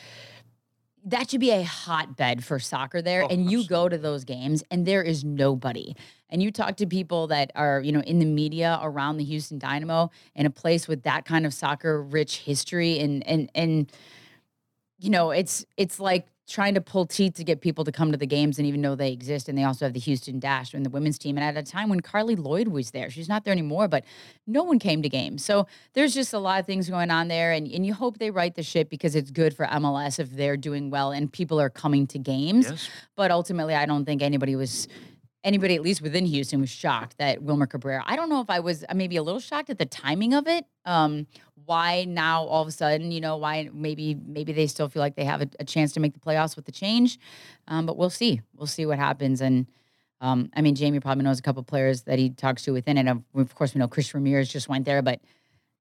that should be a hotbed for soccer there, Oh, and you go to those games, and there is nobody. And you talk to people that are, you know, in the media around the Houston Dynamo, in a place with that kind of soccer-rich history, and and and you know, it's it's like trying to pull teeth to get people to come to the games and even know they exist. And they also have the Houston Dash and the women's team. And at a time when Carli Lloyd was there, she's not there anymore, but no one came to games. So there's just a lot of things going on there. And, and you hope they write the ship because it's good for MLS if they're doing well and people are coming to games. Yes. But ultimately, I don't think anybody was. Anybody, at least within Houston, was shocked that Wilmer Cabrera. I don't know if I was maybe a little shocked at the timing of it. Um, why now all of a sudden you know why maybe maybe they still feel like they have a, a chance to make the playoffs with the change. Um, but we'll see. We'll see what happens. And um, i mean jamie probably knows a couple players that he talks to within it. Of, of course we know chris ramirez just went there. But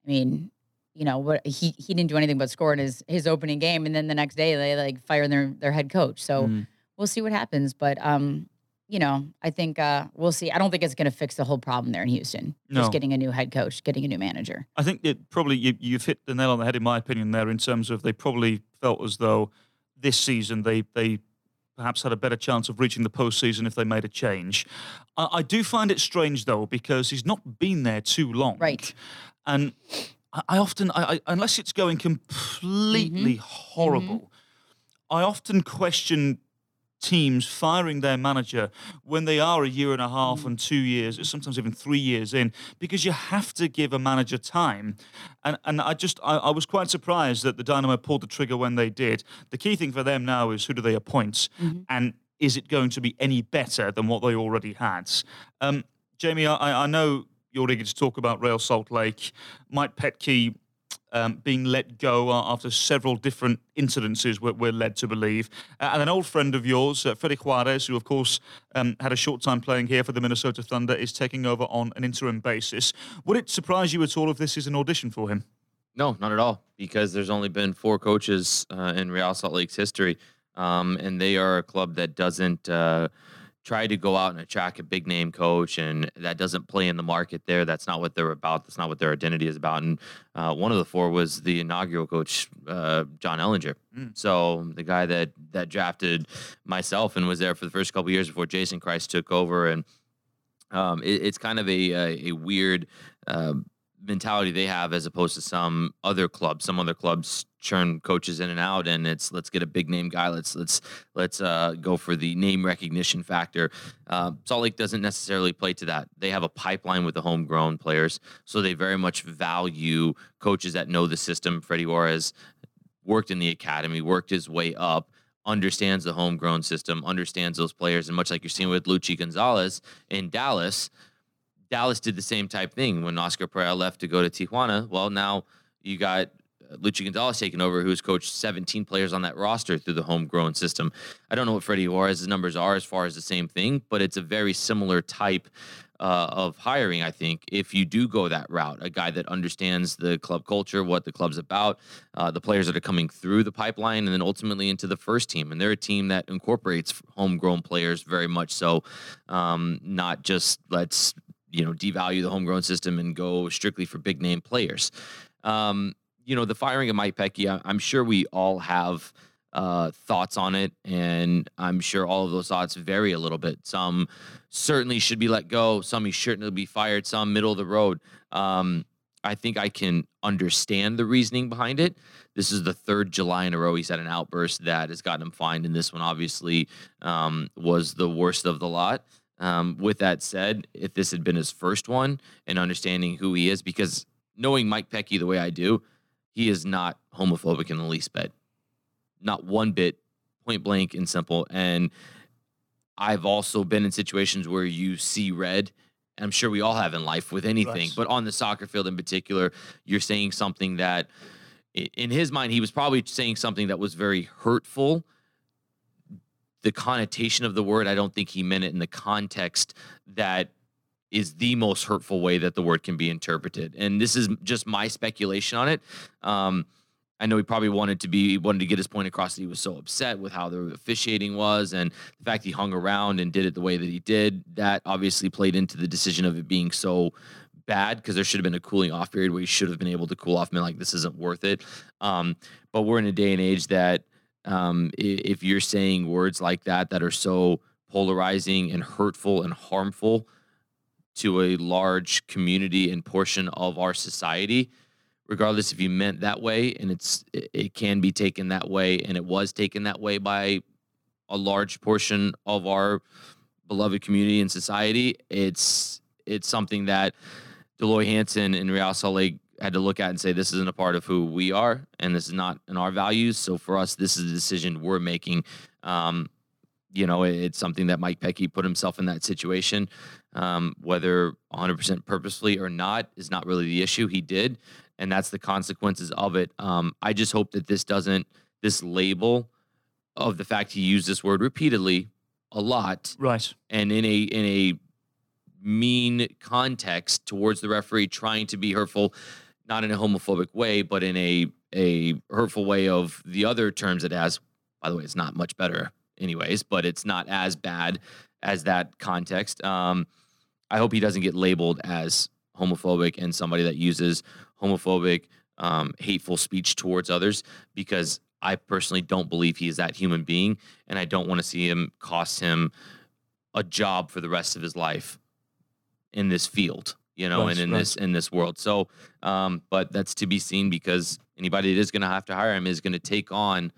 i mean you know what he he didn't do anything but score in his his opening game. And then the next day they like fire their their head coach. So Mm. we'll see what happens. But um you know i think uh we'll see i don't think it's going to fix the whole problem there in houston No. just getting a new head coach getting a new manager I think it probably you, you've hit the nail on the head in my opinion there in terms of they probably felt as though this season they they perhaps had a better chance of reaching the postseason if they made a change. I, I do find it strange though because he's not been there too long, Right. And I, I often, I, I, unless it's going completely horrible, I often question teams firing their manager when they are a year and a half and two years, sometimes even three years in, because you have to give a manager time. And and I just I, I was quite surprised that the Dynamo pulled the trigger when they did. The key thing for them now is who do they appoint, and is it going to be any better than what they already had? Um, Jamie, I, I know you're eager to talk about Real Salt Lake. Mike Petke um, being let go after several different incidences, we're, we're led to believe. Uh, and an old friend of yours, uh, Freddy Juarez, who, of course, um, had a short time playing here for the Minnesota Thunder, is taking over on an interim basis. Would it surprise you at all if this is an audition for him? No, not at all, because there's only been four coaches uh, in Real Salt Lake's history, um, and they are a club that doesn't uh, try to go out and attract a big name coach, and that doesn't play in the market there. That's not what they're about. That's not what their identity is about. And uh, one of the four was the inaugural coach, uh, John Ellinger. Mm. So the guy that that drafted myself and was there for the first couple years before Jason Kreis took over, and um, it, it's kind of a a, a weird. Uh, mentality they have as opposed to some other clubs. Some other clubs churn coaches in and out, and it's let's get a big name guy. Let's let's let's uh, go for the name recognition factor. Uh, Salt Lake doesn't necessarily play to that. They have a pipeline with the homegrown players, so they very much value coaches that know the system. Freddy Juarez worked in the academy, worked his way up. Understands the homegrown system, understands those players, and much like you're seeing with Luchi Gonzalez in Dallas, Dallas did the same type thing when Oscar Pareja left to go to Tijuana. Well, now you got uh, Luchi Gonzalez taking over, who's coached 17 players on that roster through the homegrown system. I don't know what Freddy Juarez's numbers are as far as the same thing, but it's a very similar type uh, of hiring, I think, if you do go that route. A guy that understands the club culture, what the club's about, uh, the players that are coming through the pipeline, and then ultimately into the first team. And they're a team that incorporates homegrown players very much so, um, not just let's you know devalue the homegrown system and go strictly for big name players. Um, you know, the firing of Mike Petke, I'm sure we all have uh, thoughts on it, and I'm sure all of those thoughts vary a little bit. Some certainly should be let go. Some he shouldn't be fired. Some middle of the road. Um, I think I can understand the reasoning behind it. This is the third July in a row he's had an outburst that has gotten him fined, and this one obviously um, was the worst of the lot. Um, with that said, if this had been his first one and understanding who he is, because knowing Mike Petke the way I do, he is not homophobic in the least bit. Not one bit, point blank and simple. And I've also been in situations where you see red. I'm sure we all have in life with anything, right. but on the soccer field in particular, you're saying something that, in his mind, he was probably saying something that was very hurtful the connotation of the word, I don't think he meant it in the context that is the most hurtful way that the word can be interpreted. And this is just my speculation on it. Um, I know he probably wanted to be wanted to get his point across that he was so upset with how the officiating was and the fact he hung around and did it the way that he did. That obviously played into the decision of it being so bad because there should have been a cooling off period where he should have been able to cool off and like this isn't worth it. Um, but we're in a day and age that um, if you're saying words like that that are so polarizing and hurtful and harmful to a large community and portion of our society regardless if you meant that way and it's it can be taken that way and it was taken that way by a large portion of our beloved community and society it's it's something that Dell Loy Hansen and Real Salt Lake had to look at and say this isn't a part of who we are and this is not in our values. So for us this is a decision we're making. Um, you know it's something that mike petke put himself in that situation. Um, whether 100% purposefully or not is not really the issue. He did and that's the consequences of it. Um, i just hope that this doesn't this label of the fact he used this word repeatedly a lot right. and in a in a mean context towards the referee trying to be hurtful not in a homophobic way, but in a a hurtful way of the other terms it has. By the way, it's not much better, anyways, but it's not as bad as that context. Um, I hope he doesn't get labeled as homophobic and somebody that uses homophobic, um, hateful speech towards others because I personally don't believe he is that human being, and I don't want to see him cost him a job for the rest of his life in this field you know, right, and in right. this in this world. So, um, but that's to be seen because anybody that is going to have to hire him is going to take on,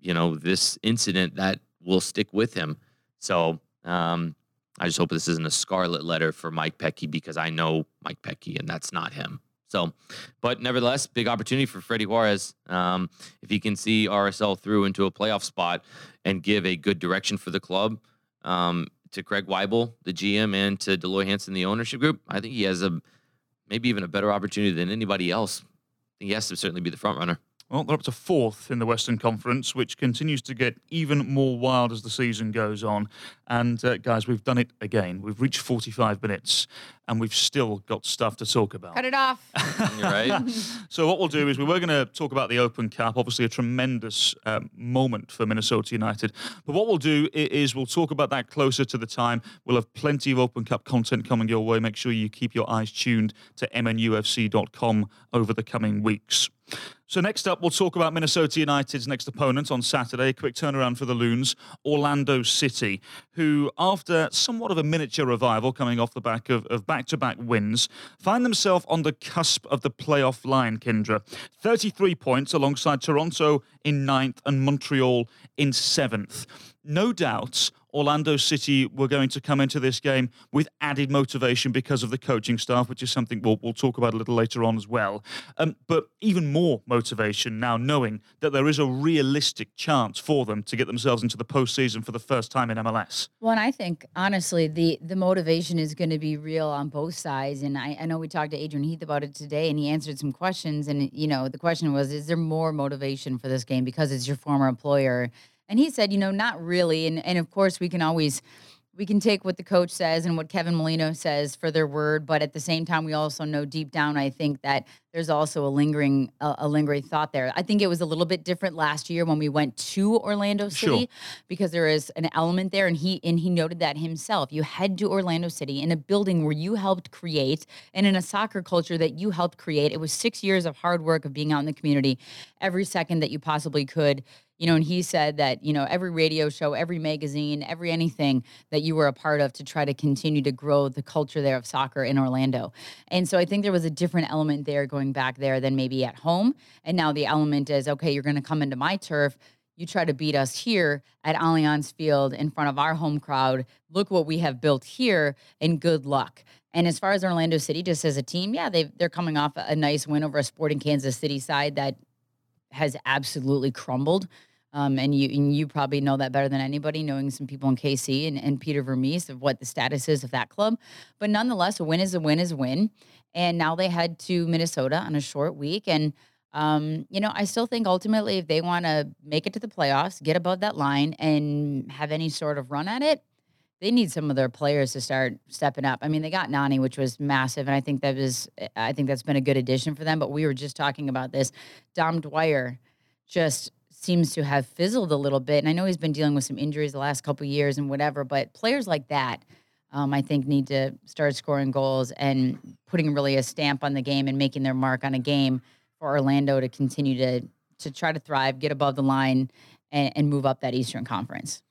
you know, this incident that will stick with him. So, um, I just hope this isn't a scarlet letter for Mike Petke because I know Mike Petke and that's not him. So, but nevertheless, big opportunity for Freddy Juarez. Um, if he can see RSL through into a playoff spot and give a good direction for the club um, to Craig Waibel, the GM, and to Dell Loy Hansen, the ownership group, I think he has a maybe even a better opportunity than anybody else. He has to certainly be the front runner. Well, they're up to fourth in the Western Conference, which continues to get even more wild as the season goes on. And uh, guys, we've done it again. We've reached 45 minutes, and we've still got stuff to talk about. Cut it off. You're right. So what we'll do is we were going to talk about the Open Cup, obviously a tremendous um, moment for Minnesota United. But what we'll do is we'll talk about that closer to the time. We'll have plenty of Open Cup content coming your way. Make sure you keep your eyes tuned to mnufc.com over the coming weeks. So next up, we'll talk about Minnesota United's next opponent on Saturday. A quick turnaround for the Loons, Orlando City, who, after somewhat of a miniature revival coming off the back of, of back-to-back wins, find themselves on the cusp of the playoff line, Kyndra. 33 points alongside Toronto in ninth and Montreal in seventh. No doubt Orlando City were going to come into this game with added motivation because of the coaching staff, which is something we'll, we'll talk about a little later on as well. Um, but even more motivation now, knowing that there is a realistic chance for them to get themselves into the postseason for the first time in MLS. Well, and I think honestly, the the motivation is going to be real on both sides. And I, I know we talked to Adrian Heath about it today, and he answered some questions. And you know, the question was, is there more motivation for this game because it's your former employer? And he said, you know, not really. And and of course, we can always we can take what the coach says and what Kevin Molino says for their word, but at the same time, we also know deep down, I think that there's also a lingering a, a lingering thought there. I think it was a little bit different last year when we went to Orlando City Sure. because there is an element there, and he and he noted that himself. You head to Orlando City in a building where you helped create, and in a soccer culture that you helped create. It was six years of hard work of being out in the community, every second that you possibly could. You know, and he said that you know every radio show, every magazine, every anything that you were a part of to try to continue to grow the culture there of soccer in Orlando. And so I think there was a different element there going back there than maybe at home. And now the element is okay, you're going to come into my turf you try to beat us here at Allianz Field in front of our home crowd. Look what we have built here, and good luck. And as far as Orlando City, just as a team, yeah, they they're coming off a nice win over a Sporting Kansas City side that has absolutely crumbled. Um, and you and you probably know that better than anybody, knowing some people in KC and, and Peter Vermes of what the status is of that club. But nonetheless, a win is a win is a win. And now they head to Minnesota on a short week. And um, you know, I still think ultimately if they want to make it to the playoffs, get above that line, and have any sort of run at it, they need some of their players to start stepping up. I mean, they got Nani, which was massive, and I think that was I think that's been a good addition for them. But we were just talking about this. Dom Dwyer just seems to have fizzled a little bit, and I know he's been dealing with some injuries the last couple of years and whatever. But players like that, um, I think, need to start scoring goals and putting really a stamp on the game and making their mark on a game for Orlando to continue to to try to thrive, get above the line, and, and move up that Eastern Conference.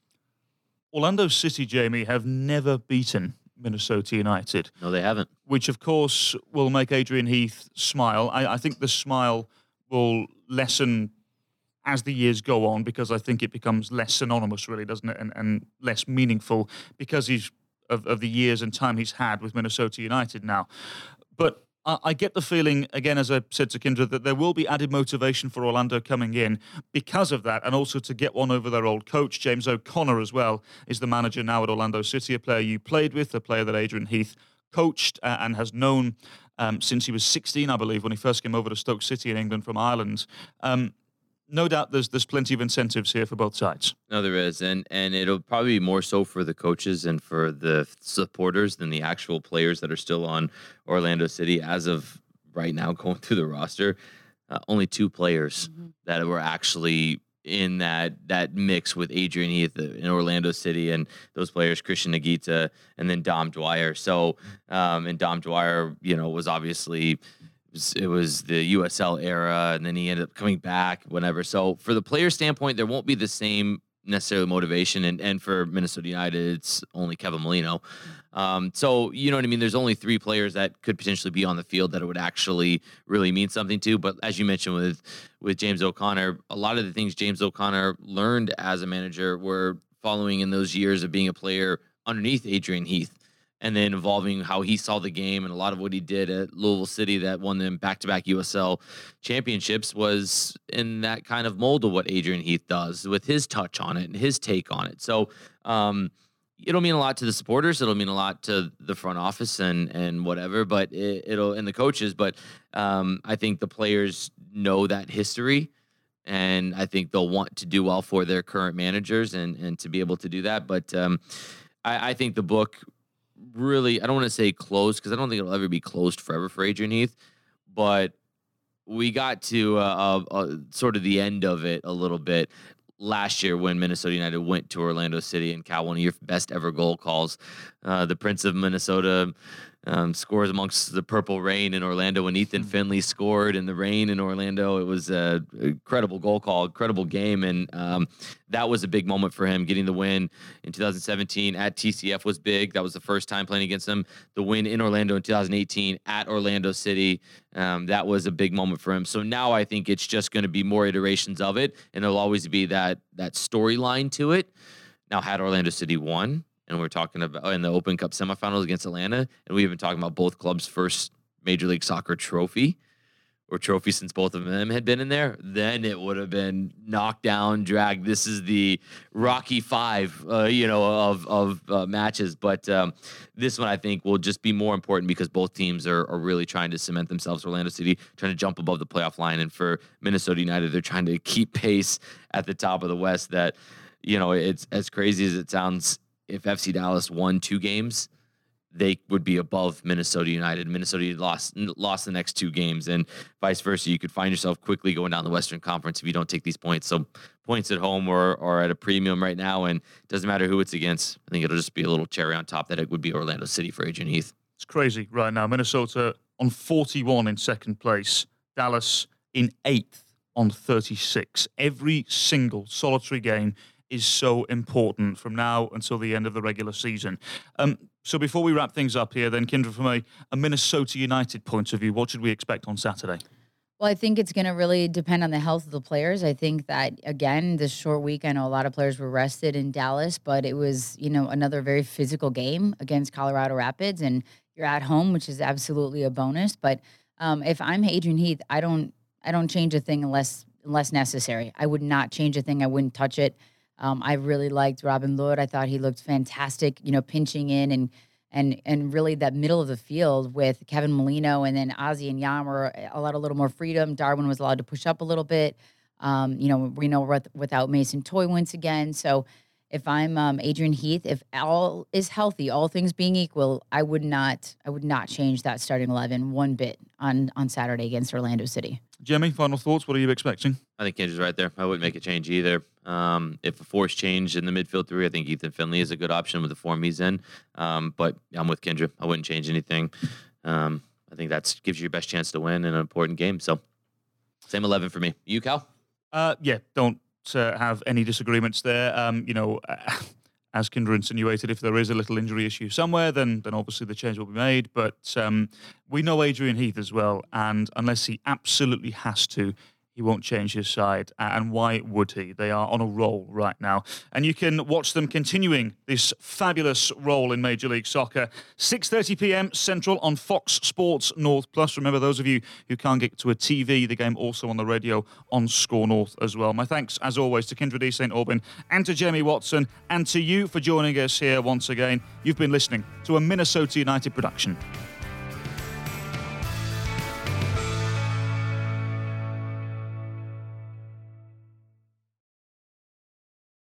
Orlando City, Jamie, have never beaten Minnesota United. No, they haven't. which of course will make Adrian Heath smile. I, I think the smile will lessen as the years go on because I think it becomes less synonymous, really, doesn't it, and, and less meaningful because he's of, of the years and time he's had with Minnesota United now. But I, get the feeling, again, as I said to Kyndra, that there will be added motivation for Orlando coming in because of that, and also to get one over their old coach, James O'Connor, as well, is the manager now at Orlando City, a player you played with, a player that Adrian Heath coached uh, and has known um, since he was 16, I believe, when he first came over to Stoke City in England from Ireland. Um, no doubt there's there's plenty of incentives here for both sides. No, there is, and and it'll probably be more so for the coaches and for the supporters than the actual players that are still on Orlando City as of right now. Going through the roster, uh, only two players that were actually in that that mix with Adrian Heath in Orlando City, and those players Cristian Higuita and then Dom Dwyer. So, um, and Dom Dwyer, you know, was obviously it was, it was the USL era, and then he ended up coming back, whatever. So, for the player standpoint, there won't be the same necessarily motivation, and and for Minnesota United, it's only Kevin Molino. Um, so you know what I mean. There's only three players that could potentially be on the field that it would actually really mean something to. But as you mentioned with with James O'Connor, a lot of the things James O'Connor learned as a manager were following in those years of being a player underneath Adrian Heath and then involving how he saw the game and a lot of what he did at Louisville City that won them back-to-back USL championships was in that kind of mold of what Adrian Heath does with his touch on it and his take on it. So um, it'll mean a lot to the supporters. It'll mean a lot to the front office and and whatever. But it, will and the coaches. But um, I think the players know that history, and I think they'll want to do well for their current managers and and to be able to do that. But um, I, I think the book really. I don't want to say closed because I don't think it'll ever be closed forever for Adrian Heath, but. We got to uh, uh, sort of the end of it a little bit last year when Minnesota United went to Orlando City and Cal, one of your best ever goal calls. Uh, the Prince of Minnesota um, scores amongst the purple rain in Orlando when Ethan hmm. Finlay scored in the rain in Orlando. It was a incredible goal call, incredible game, and um, that was a big moment for him. Getting the win in 2017 at TCF was big. That was the first time playing against them. The win in Orlando in 2018 at Orlando City, um, that was a big moment for him. So now I think it's just going to be more iterations of it, and there'll always be that that storyline to it. Now, had Orlando City won, and we're talking about in the Open Cup semifinals against Atlanta, and we've been talking about both clubs' first Major League Soccer trophy or trophy since both of them had been in there, then it would have been knocked down, dragged. This is the Rocky Five, uh, you know, of of uh, matches. But um, this one, I think, will just be more important because both teams are, are really trying to cement themselves. Orlando City trying to jump above the playoff line, and for Minnesota United, they're trying to keep pace at the top of the West. That you know, it's as crazy as it sounds if FC Dallas won two games, they would be above Minnesota United. Minnesota lost lost the next two games, and vice versa. You could find yourself quickly going down the Western Conference if you don't take these points. So points at home or or at a premium right now, and it doesn't matter who it's against. I think it'll just be a little cherry on top that it would be Orlando City for Adrian Heath. It's crazy right now. Minnesota on 41 in second place. Dallas in eighth on 36. Every single solitary game is so important from now until the end of the regular season. Um, so before we wrap things up here, then, Kyndra, from a, a Minnesota United point of view, what should we expect on Saturday? Well, I think it's going to really depend on the health of the players. I think that again, this short week, I know a lot of players were rested in Dallas, but it was you know another very physical game against Colorado Rapids, and you're at home, which is absolutely a bonus. But um, if I'm Adrian Heath, I don't I don't change a thing unless unless necessary. I would not change a thing. I wouldn't touch it. Um, I really liked Robin Lod. I thought he looked fantastic, you know, pinching in and and and really that middle of the field with Kevin Molino and then Ozzy and Yammer allowed a little more freedom. Darwin was allowed to push up a little bit. Um, you know, we know without Mason Toye once again. So if I'm um, Adrian Heath, if all is healthy, all things being equal, I would not I would not change that starting eleven one bit on on Saturday against Orlando City. Jimmy, final thoughts. What are you expecting? I think Kyndra's right there. I wouldn't make a change either. Um, if a force change in the midfield three, I think Ethan Finlay is a good option with the form he's in. Um, but I'm with Kyndra. I wouldn't change anything. Um, I think that gives you your best chance to win in an important game. So, same 11 for me. You, Cal? Uh, yeah, don't uh, have any disagreements there. Um, you know, as Kyndra insinuated, if there is a little injury issue somewhere, then then obviously the change will be made. But um, we know Adrian Heath as well, and unless he absolutely has to, he won't change his side. And why would he? They are on a roll right now. And you can watch them continuing this fabulous roll in Major League Soccer. 6.30 p.m. Central on Fox Sports North Plus. Remember, those of you who can't get to a TV, the game also on the radio on SKOR North as well. My thanks, as always, to Kyndra de St. Aubin and to Jamie Watson and to you for joining us here once again. You've been listening to a Minnesota United production.